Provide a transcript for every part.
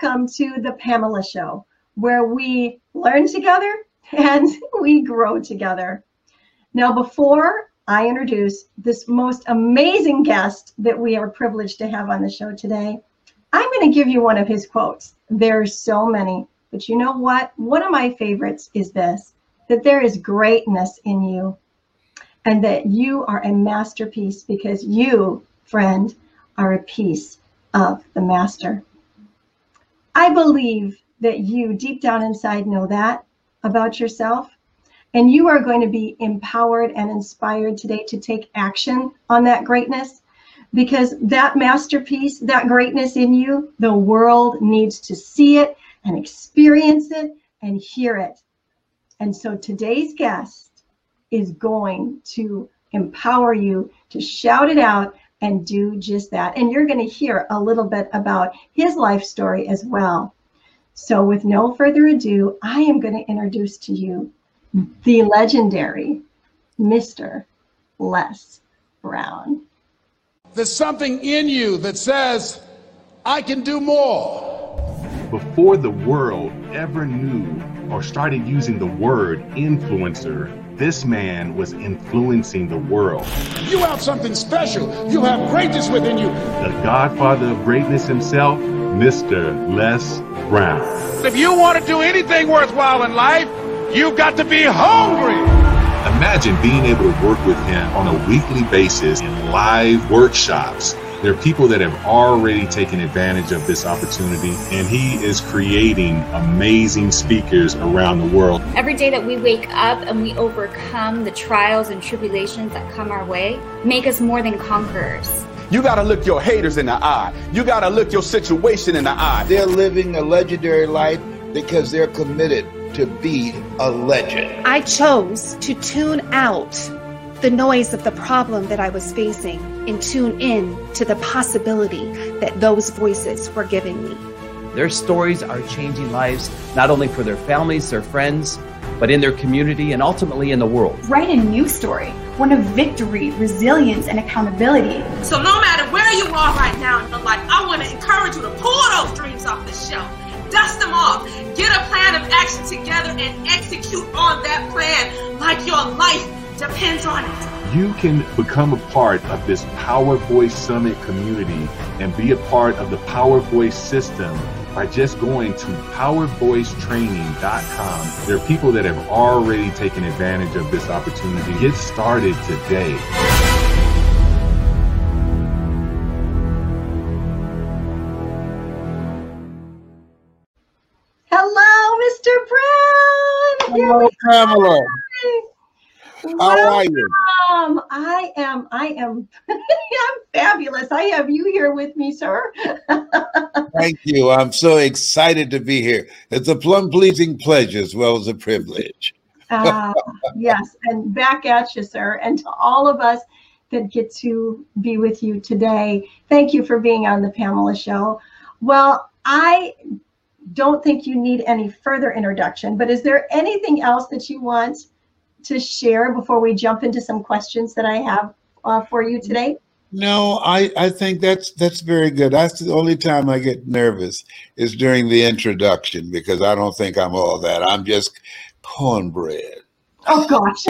welcome to the Pamela Show, where we learn together and we grow together. Now, before I introduce this most amazing guest that we are privileged to have on the show today, I'm going to give you one of his quotes. There's so many, but you know what? One of my favorites is this that there is greatness in you and that you are a masterpiece because you, friend, are a piece of the master. I believe that you deep down inside know that about yourself. And you are going to be empowered and inspired today to take action on that greatness because that masterpiece, that greatness in you, the world needs to see it and experience it and hear it. And so today's guest is going to empower you to shout it out and do just that. And you're going to hear a little bit about his life story as well. So, with no further ado, I am going to introduce to you the legendary Mr. Les Brown. There's something in you that says, I can do more. Before the world ever knew or started using the word influencer, this man was influencing the world. You have something special. You have greatness within you. The godfather of greatness himself, Mr. Les Brown. If you want to do anything worthwhile in life, you've got to be hungry. Imagine being able to work with him on a weekly basis in live workshops there are people that have already taken advantage of this opportunity, and he is creating amazing speakers around the world. Every day that we wake up and we overcome the trials and tribulations that come our way, make us more than conquerors. You got to look your haters in the eye. You got to look your situation in the eye. They're living a legendary life because they're committed to be a legend. I chose to tune out the noise of the problem that I was facing and tune in to the possibility that those voices were giving me. Their stories are changing lives, not only for their families, their friends, but in their community and ultimately in the world. Write a new story, one of victory, resilience, and accountability. So, no matter where you are right now in your life, I want to encourage you to pull those dreams off the shelf, dust them off, get a plan of action together, and execute on that plan like your life depends on it. You can become a part of this Power Voice Summit community and be a part of the Power Voice system by just going to powervoicetraining.com. There are people that have already taken advantage of this opportunity. Get started today. Hello, Mr. Brown. Hello, Pamela. How are you? Um, I am, I am, I'm fabulous. I have you here with me, sir. Thank you. I'm so excited to be here. It's a plum pleasing pleasure as well as a privilege. uh, yes, and back at you, sir. And to all of us that get to be with you today, thank you for being on the Pamela Show. Well, I don't think you need any further introduction, but is there anything else that you want? To share before we jump into some questions that I have uh, for you today? No, I, I think that's that's very good. That's the only time I get nervous is during the introduction because I don't think I'm all that. I'm just cornbread. Oh gosh.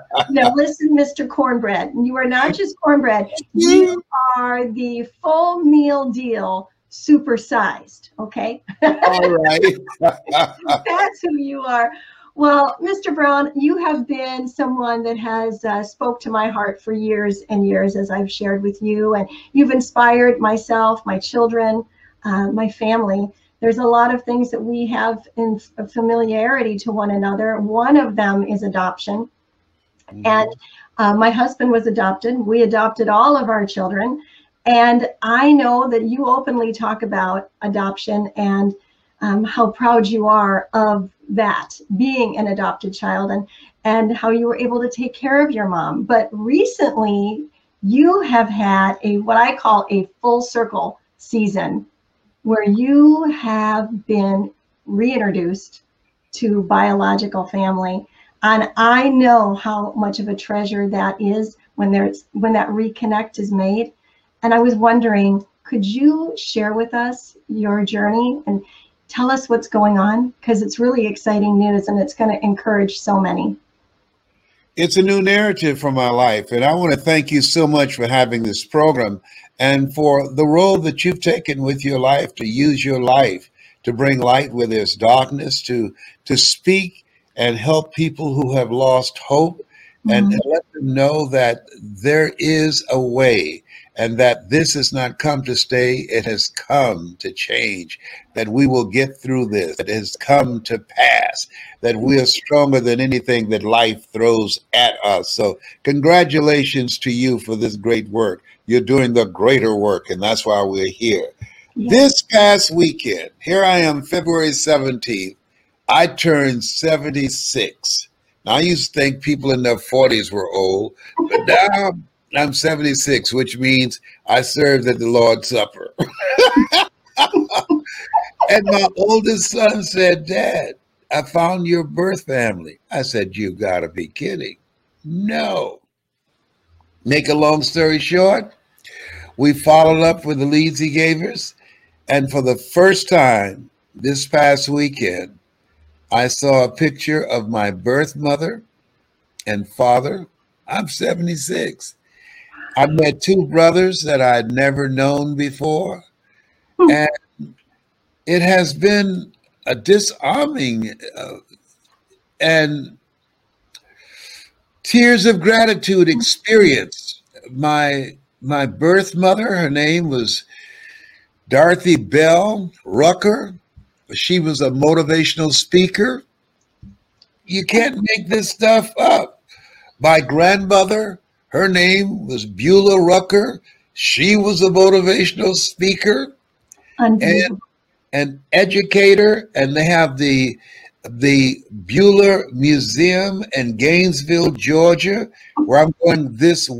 now listen, Mr. Cornbread. You are not just cornbread. You are the full meal deal supersized. Okay. All right. That's who you are. Well, Mr. Brown, you have been someone that has uh, spoke to my heart for years and years, as I've shared with you, and you've inspired myself, my children, uh, my family. There's a lot of things that we have in familiarity to one another. One of them is adoption, mm-hmm. and uh, my husband was adopted. We adopted all of our children, and I know that you openly talk about adoption and um, how proud you are of that being an adopted child and and how you were able to take care of your mom. But recently you have had a what i call a full circle season where you have been reintroduced to biological family. And i know how much of a treasure that is when there's when that reconnect is made. And i was wondering could you share with us your journey and tell us what's going on? Because it's really exciting news and it's going to encourage so many. It's a new narrative for my life. And I want to thank you so much for having this program and for the role that you've taken with your life to use your life to bring light where there's darkness, to, to speak and help people who have lost hope and, Mhm. and let them know that there is a way and that this has not come to stay, it has come to change, that we will get through this, it has come to pass, that we are stronger than anything that life throws at us. So, congratulations to you for this great work. You're doing the greater work, and that's why we're here. This past weekend, here I am, February 17th, I turned 76. Now, I used to think people in their 40s were old, but now I'm 76, which means I served at the Lord's Supper. and my oldest son said, Dad, I found your birth family. I said, You gotta be kidding. No. Make a long story short, we followed up with the leads he gave us. And for the first time this past weekend, I saw a picture of my birth mother and father. I'm 76. I met two brothers that I'd never known before. And it has been a disarming uh, and tears of gratitude experience. My my birth mother, her name was Dorothy Bell Rucker. She was a motivational speaker. You can't make this stuff up. My grandmother, her name was Beulah Rucker. She was a motivational speaker and an educator, and they have the the Beulah Museum in Gainesville, Georgia, where I'm going this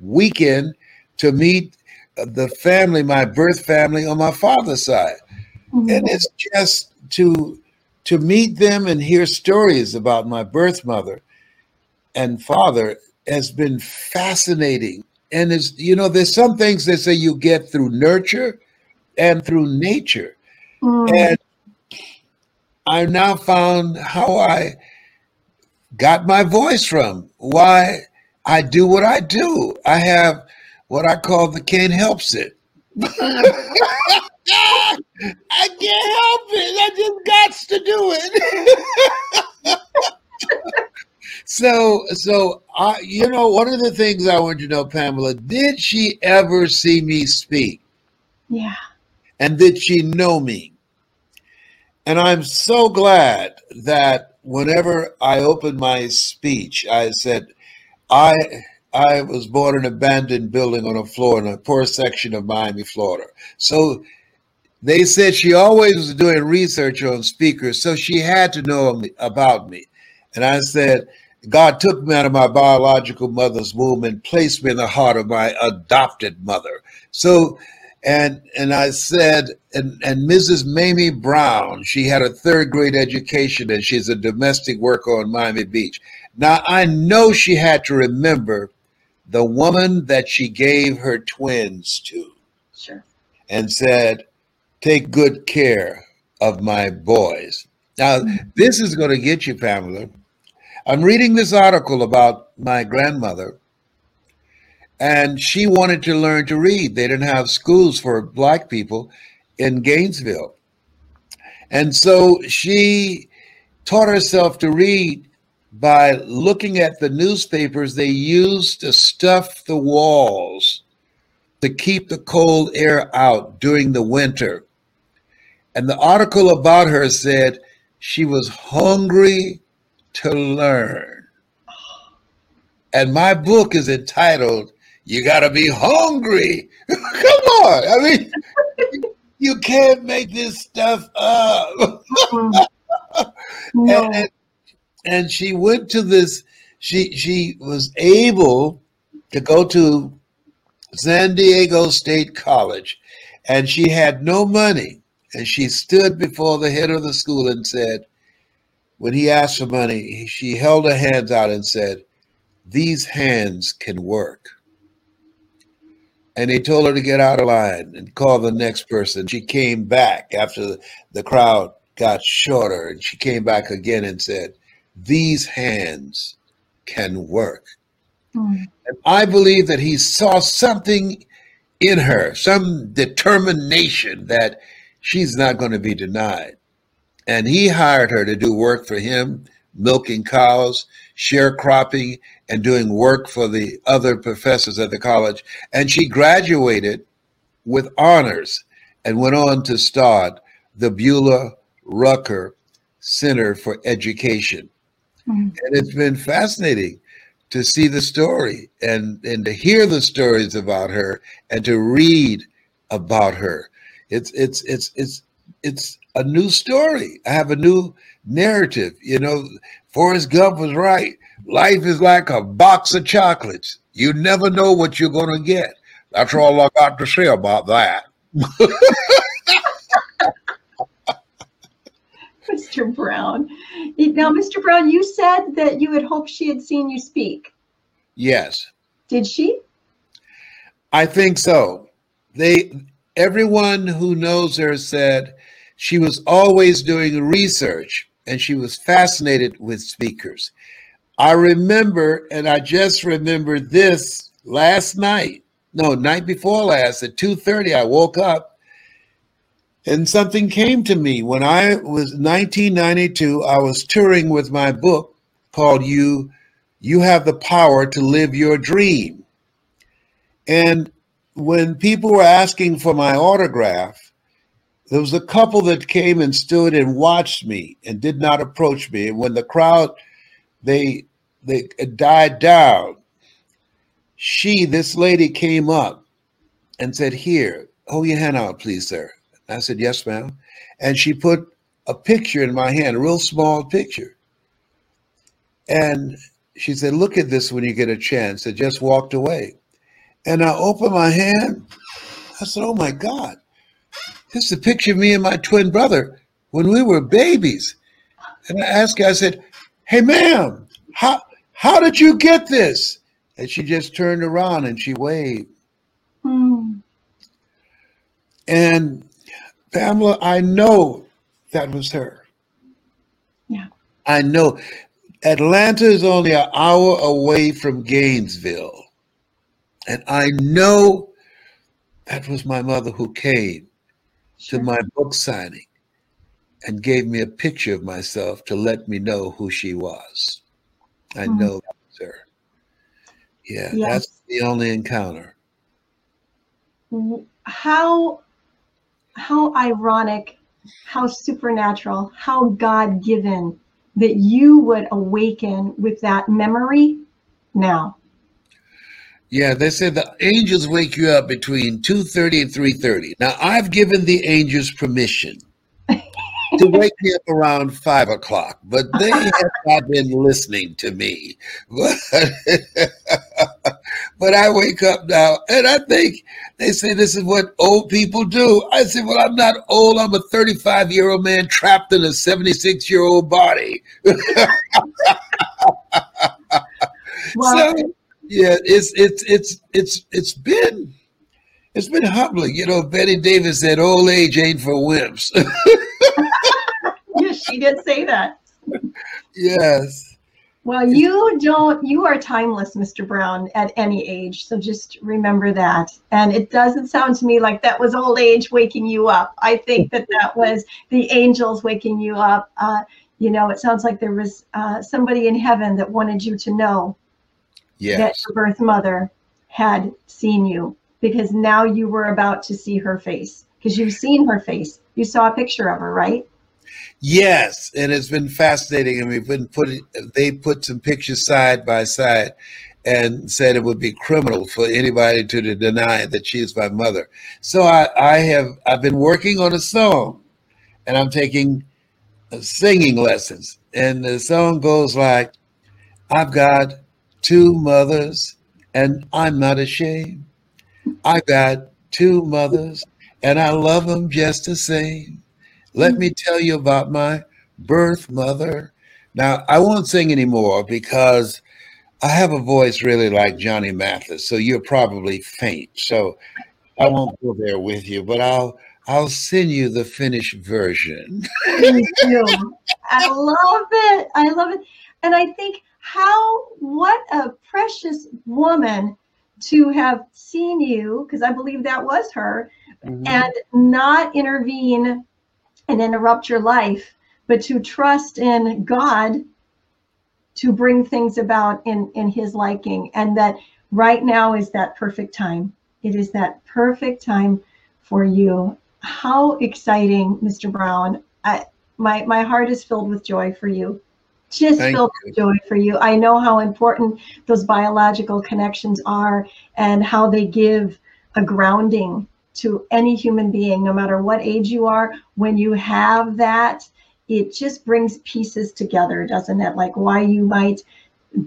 weekend to meet the family, my birth family on my father's side. And it's just to to meet them and hear stories about my birth mother and father has been fascinating. And it's you know, there's some things they say you get through nurture and through nature. Mm. And I've now found how I got my voice from, why I do what I do. I have what I call the can't helps it. I can't help it. I just got to do it. so, so I, you know, one of the things I want to know, Pamela, did she ever see me speak? Yeah. And did she know me? And I'm so glad that whenever I opened my speech, I said, I I was born in an abandoned building on a floor in a poor section of Miami, Florida. So they said she always was doing research on speakers, so she had to know about me. And I said, God took me out of my biological mother's womb and placed me in the heart of my adopted mother. So and and I said, and, and Mrs. Mamie Brown, she had a third grade education and she's a domestic worker on Miami Beach. Now I know she had to remember the woman that she gave her twins to Sure. and said, Take good care of my boys. Now, mm-hmm. this is going to get you, Pamela. I'm reading this article about my grandmother, and she wanted to learn to read. They didn't have schools for black people in Gainesville. And so she taught herself to read by looking at the newspapers they used to stuff the walls to keep the cold air out during the winter. And the article about her said she was hungry to learn. And my book is entitled, You Gotta Be Hungry. Come on. I mean, you can't make this stuff up. No. and, and, and she went to this, she she was able to go to Savannah State College, and she had no money. And she stood before the head of the school and said, when he asked for money, she held her hands out and said, These hands can work. and he told her to get out of line and call the next person. She came back after the, crowd got shorter, and she came back again and said, These hands can work. Mm. And I believe that he saw something in her, some determination that she's not going to be denied. And he hired her to do work for him, milking cows, sharecropping, and doing work for the other professors at the college. And she graduated with honors and went on to start the Beulah Rucker Center for Education. Mm. And it's been fascinating to see the story and, and to hear the stories about her and to read about her. It's it's it's it's it's a new story. I have a new narrative. You know, Forrest Gump was right. Life is like a box of chocolates. You never know what you're going to get. That's all I got to say about that. Mr. Brown. Now, Mr. Brown, you said that you had hoped she had seen you speak. Yes, Did she? I think so. They everyone who knows her said she was always doing research and she was fascinated with speakers. I remember, and I just remember this last night. No, night before last at 2:30, I woke up and something came to me. When I was 1992, I was touring with my book called You You Have the Power to Live Your Dream. And when people were asking for my autograph, there was a couple that came and stood and watched me and did not approach me. And when the crowd they they died down, she, this lady, came up and said, "Here, hold your hand out, please, sir." I said, "Yes, ma'am." And she put a picture in my hand, a real small picture. And she said, "Look at this when you get a chance." And just walked away. And I opened my hand. I said, "Oh my God, this is a picture of me and my twin brother when we were babies." And I asked her, I said, "Hey, ma'am, how how did you get this?" And she just turned around and she waved. Hmm. And Pamela, I know that was her. Yeah. I know. Atlanta is only an hour away from Gainesville. And I know that was my mother who came to my book signing and gave me a picture of myself to let me know who she was. I Mhm. know that was her. Yeah, Yes. that's the only encounter. How how ironic, how supernatural, how God-given that you would awaken with that memory now. Yeah, they said the angels wake you up between 2:30 and 3:30. Now I've given the angels permission to wake me up around five o'clock, but they have not been listening to me. But, but I wake up now and I think they say this is what old people do. I say, Well, I'm not old, I'm a 35 year old man trapped in a 76 year old body. Well, so yeah, it's it's it's it's it's been it's been humbling. You know, Bette Davis said old age ain't for wimps. yes, she did say that. yes. Well, you don't, you are timeless, Mr. Brown, at any age. So just remember that. And it doesn't sound to me like that was old age waking you up. I think that that was the angels waking you up. Uh, you know, it sounds like there was uh, somebody in heaven that wanted you to know that your birth mother had seen you because now you were about to see her face because you've seen her face. You saw a picture of her, right? Yes, and it's been fascinating. And we've been putting they put some pictures side by side and said it would be criminal for anybody to deny that she is my mother. So I, I have I've been working on a song and I'm taking uh, singing lessons. And the song goes like, I've got two mothers and I'm not ashamed. I got two mothers and I love them just the same. Let me tell you about my birth mother. Now, I won't sing anymore because I have a voice really like Johnny Mathis, so you're probably faint. So I won't go there with you, but I'll I'll send you the finished version. I love it. I love it. And I think how what a precious woman to have seen you, because I believe that was her, Mhm. and not intervene and interrupt your life, but to trust in God to bring things about in in his liking and that right now is that perfect time. It is that perfect time for you. How exciting mr brown. I, my my heart is filled with joy for you just Thank filled with joy for you. I know how important those biological connections are and how they give a grounding to any human being no matter what age you are. When you have that it just brings pieces together, doesn't it? Like why you might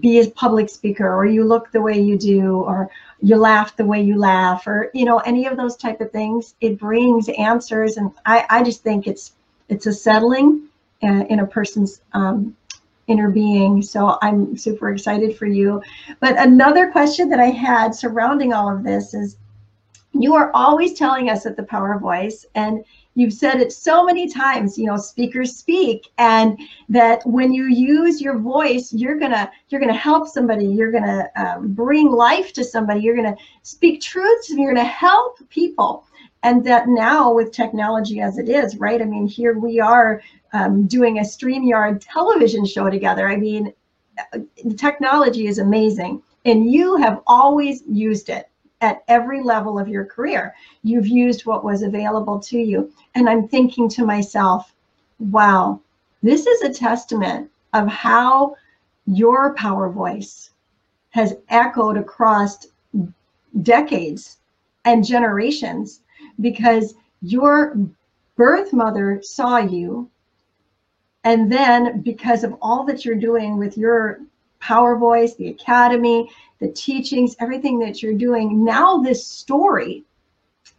be a public speaker or you look the way you do or you laugh the way you laugh or you know any of those type of things. It brings answers and i, I just think it's it's a settling uh, in a person's um, inner being. So i'm super excited for you. But another question that i had surrounding all of this is you are always telling us at the power of voice and you've said it so many times you know speakers speak and that when you use your voice you're gonna you're gonna help somebody you're gonna um, bring life to somebody you're gonna speak truths and you're gonna help people. And that now with technology as it is right? I mean here we are um, doing a streamyard television show together i mean the technology is amazing and you have always used it at every level of your career. You've used what was available to you. And I'm thinking to myself, wow, this is a testament of how your power voice has echoed across decades and generations because your birth mother saw you. And then, because of all that you're doing with your power voice, the academy, the teachings, everything that you're doing. Now, this story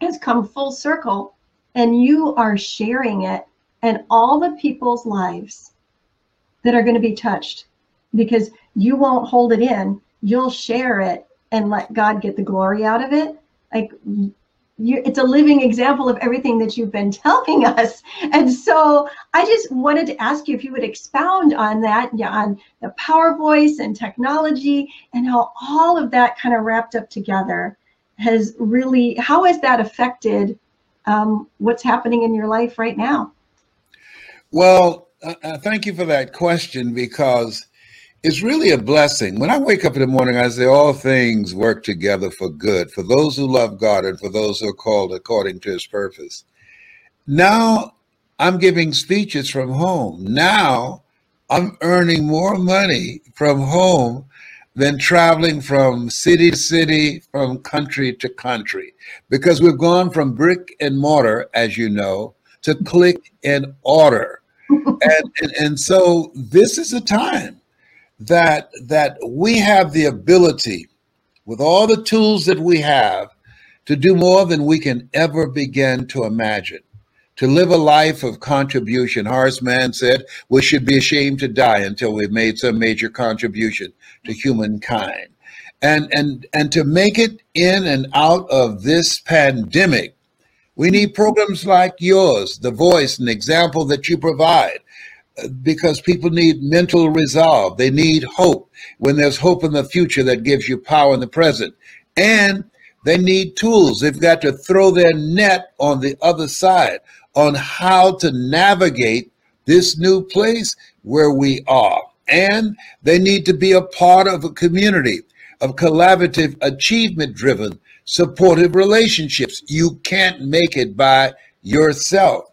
has come full circle, and you are sharing it, and all the people's lives that are going to be touched because you won't hold it in, you'll share it and let God get the glory out of it. Like, you, it's a living example of everything that you've been telling us. And so I just wanted to ask you if you would expound on that, yeah, on the power voice and technology and how all of that kind of wrapped up together has really, how has that affected um, what's happening in your life right now? Well, uh, uh, thank you for that question because it's really a blessing. When I wake up in the morning, I say, All things work together for good for those who love God and for those who are called according to his purpose. Now I'm giving speeches from home. Now I'm earning more money from home than traveling from city to city, from country to country, because we've gone from brick and mortar, as you know, to click and order. and, and, and so this is a time that that we have the ability with all the tools that we have to do more than we can ever begin to imagine. To live a life of contribution. Horace mann said we should be ashamed to die until we've made some major contribution to humankind. And and and to make it in and out of this pandemic we need programs like yours the voice and example that you provide because people need mental resolve. They need hope when there's hope in the future that gives you power in the present. And they need tools. They've got to throw their net on the other side on how to navigate this new place where we are. And they need to be a part of a community of collaborative, achievement driven, supportive relationships. You can't make it by yourself.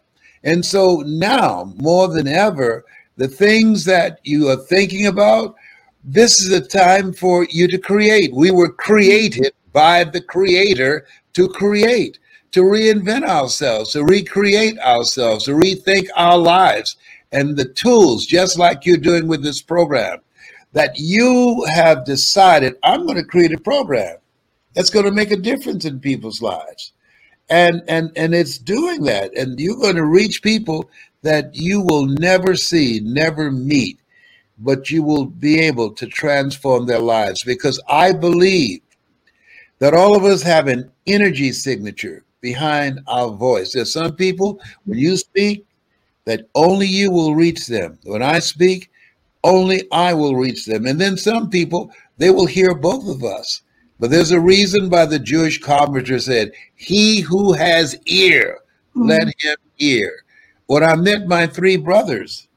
And so now, more than ever, the things that you are thinking about, this is a time for you to create. We were created by the Creator to create, to reinvent ourselves, to recreate ourselves, to rethink our lives. And the tools, just like you're doing with this program, that you have decided, I'm going to create a program that's going to make a difference in people's lives and and and it's doing that and you're going to reach people that you will never see never meet but you will be able to transform their lives because I believe that all of us have an energy signature behind our voice. There's some people, when you speak, that only you will reach them. When I speak, only I will reach them. And then some people, they will hear both of us. But there's a reason why the Jewish carpenter said, He who has ear, mm-hmm. let him hear. When I met my three brothers,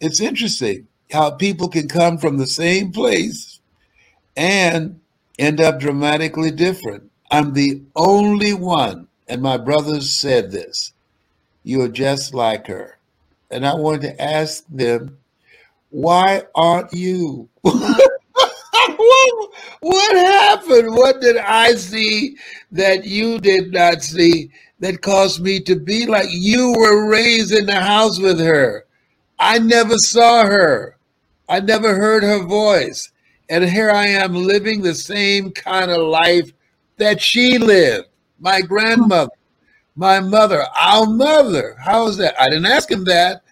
it's interesting how people can come from the same place and end up dramatically different. I'm the only one, and my brothers said this you're just like her. And I wanted to ask them, why aren't you? what, happened? What did I see that you did not see that caused me to be like you were raised in the house with her? I never saw her. I never heard her voice. And here I am living the same kind of life that she lived. My grandmother, my mother, our mother. How is that? I didn't ask him that,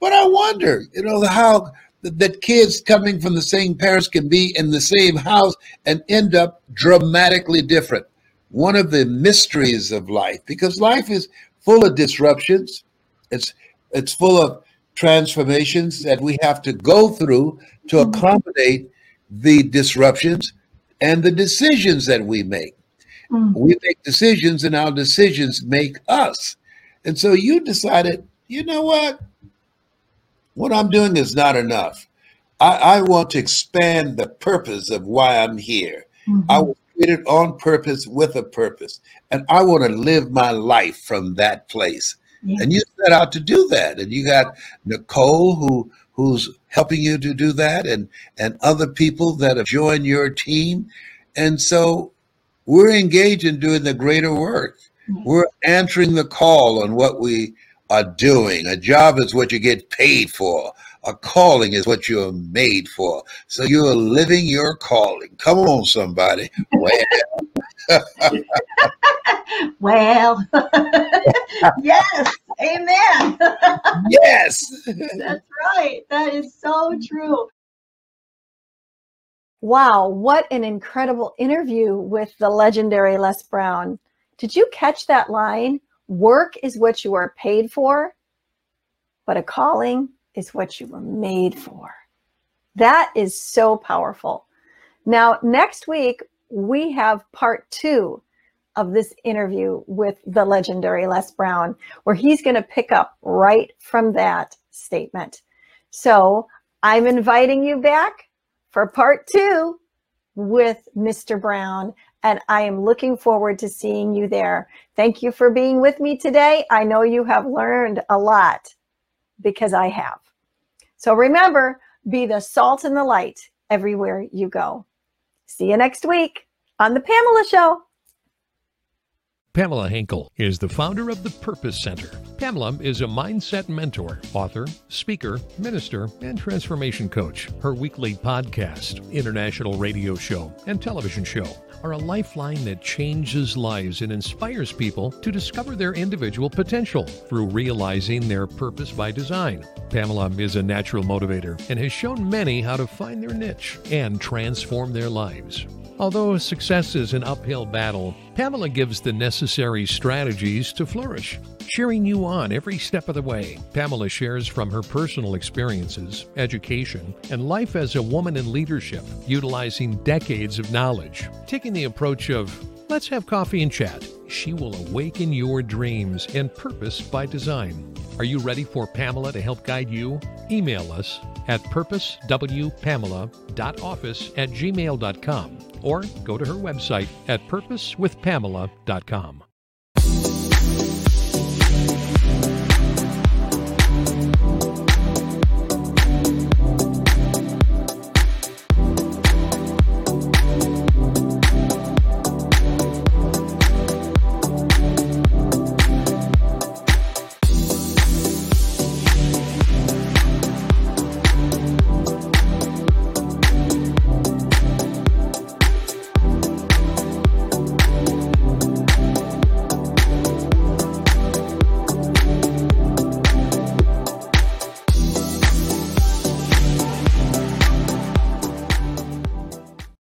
but I wonder, you know, how that kids coming from the same parents can be in the same house and end up dramatically different. One of the mysteries of life, because life is full of disruptions. It's it's full of transformations that we have to go through to mm-hmm. accommodate the disruptions and the decisions that we make. Mm. We make decisions, and our decisions make us. And so you decided, you know what? What I'm doing is not enough. I, I want to expand the purpose of why I'm here. Mm-hmm. I was created on purpose with a purpose, and I want to live my life from that place. Yeah. And you set out to do that. And you got Nicole who who's helping you to do that and and other people that have joined your team. And so we're engaged in doing the greater work. Mm-hmm. We're answering the call on what we are doing. A job is what you get paid for. A calling is what you're made for. So you're living your calling. Come on, somebody. Well, well, yes, amen. yes, that's right. That is so true. Wow, what an incredible interview with the legendary Les Brown. Did you catch that line? Work is what you are paid for, but a calling is what you were made for. That is so powerful. Now, next week, we have part two of this interview with the legendary Les Brown, where he's going to pick up right from that statement. So I'm inviting you back for part two with Mr. Brown, and I am looking forward to seeing you there. Thank you for being with me today. I know you have learned a lot because I have. So remember, be the salt and the light everywhere you go. See you next week on The Pamela Show. Pamela Henkel is the founder of the Purpose Center. Pamela is a mindset mentor, author, speaker, minister, and transformation coach. Her weekly podcast, international radio show, and television show are a lifeline that changes lives and inspires people to discover their individual potential through realizing their purpose by design. Pamela is a natural motivator and has shown many how to find their niche and transform their lives. Although success is an uphill battle, Pamela gives the necessary strategies to flourish, cheering you on every step of the way. Pamela shares from her personal experiences, education, and life as a woman in leadership, utilizing decades of knowledge, taking the approach of let's have coffee and chat. She will awaken your dreams and purpose by design. Are you ready for Pamela to help guide you? Email us at purposewpamela.office at gmail.com or go to her website at purposewithpamela.com.